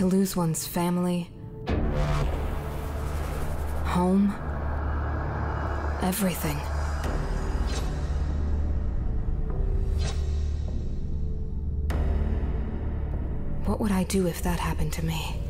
To lose one's family, home, everything. What would I do if that happened to me?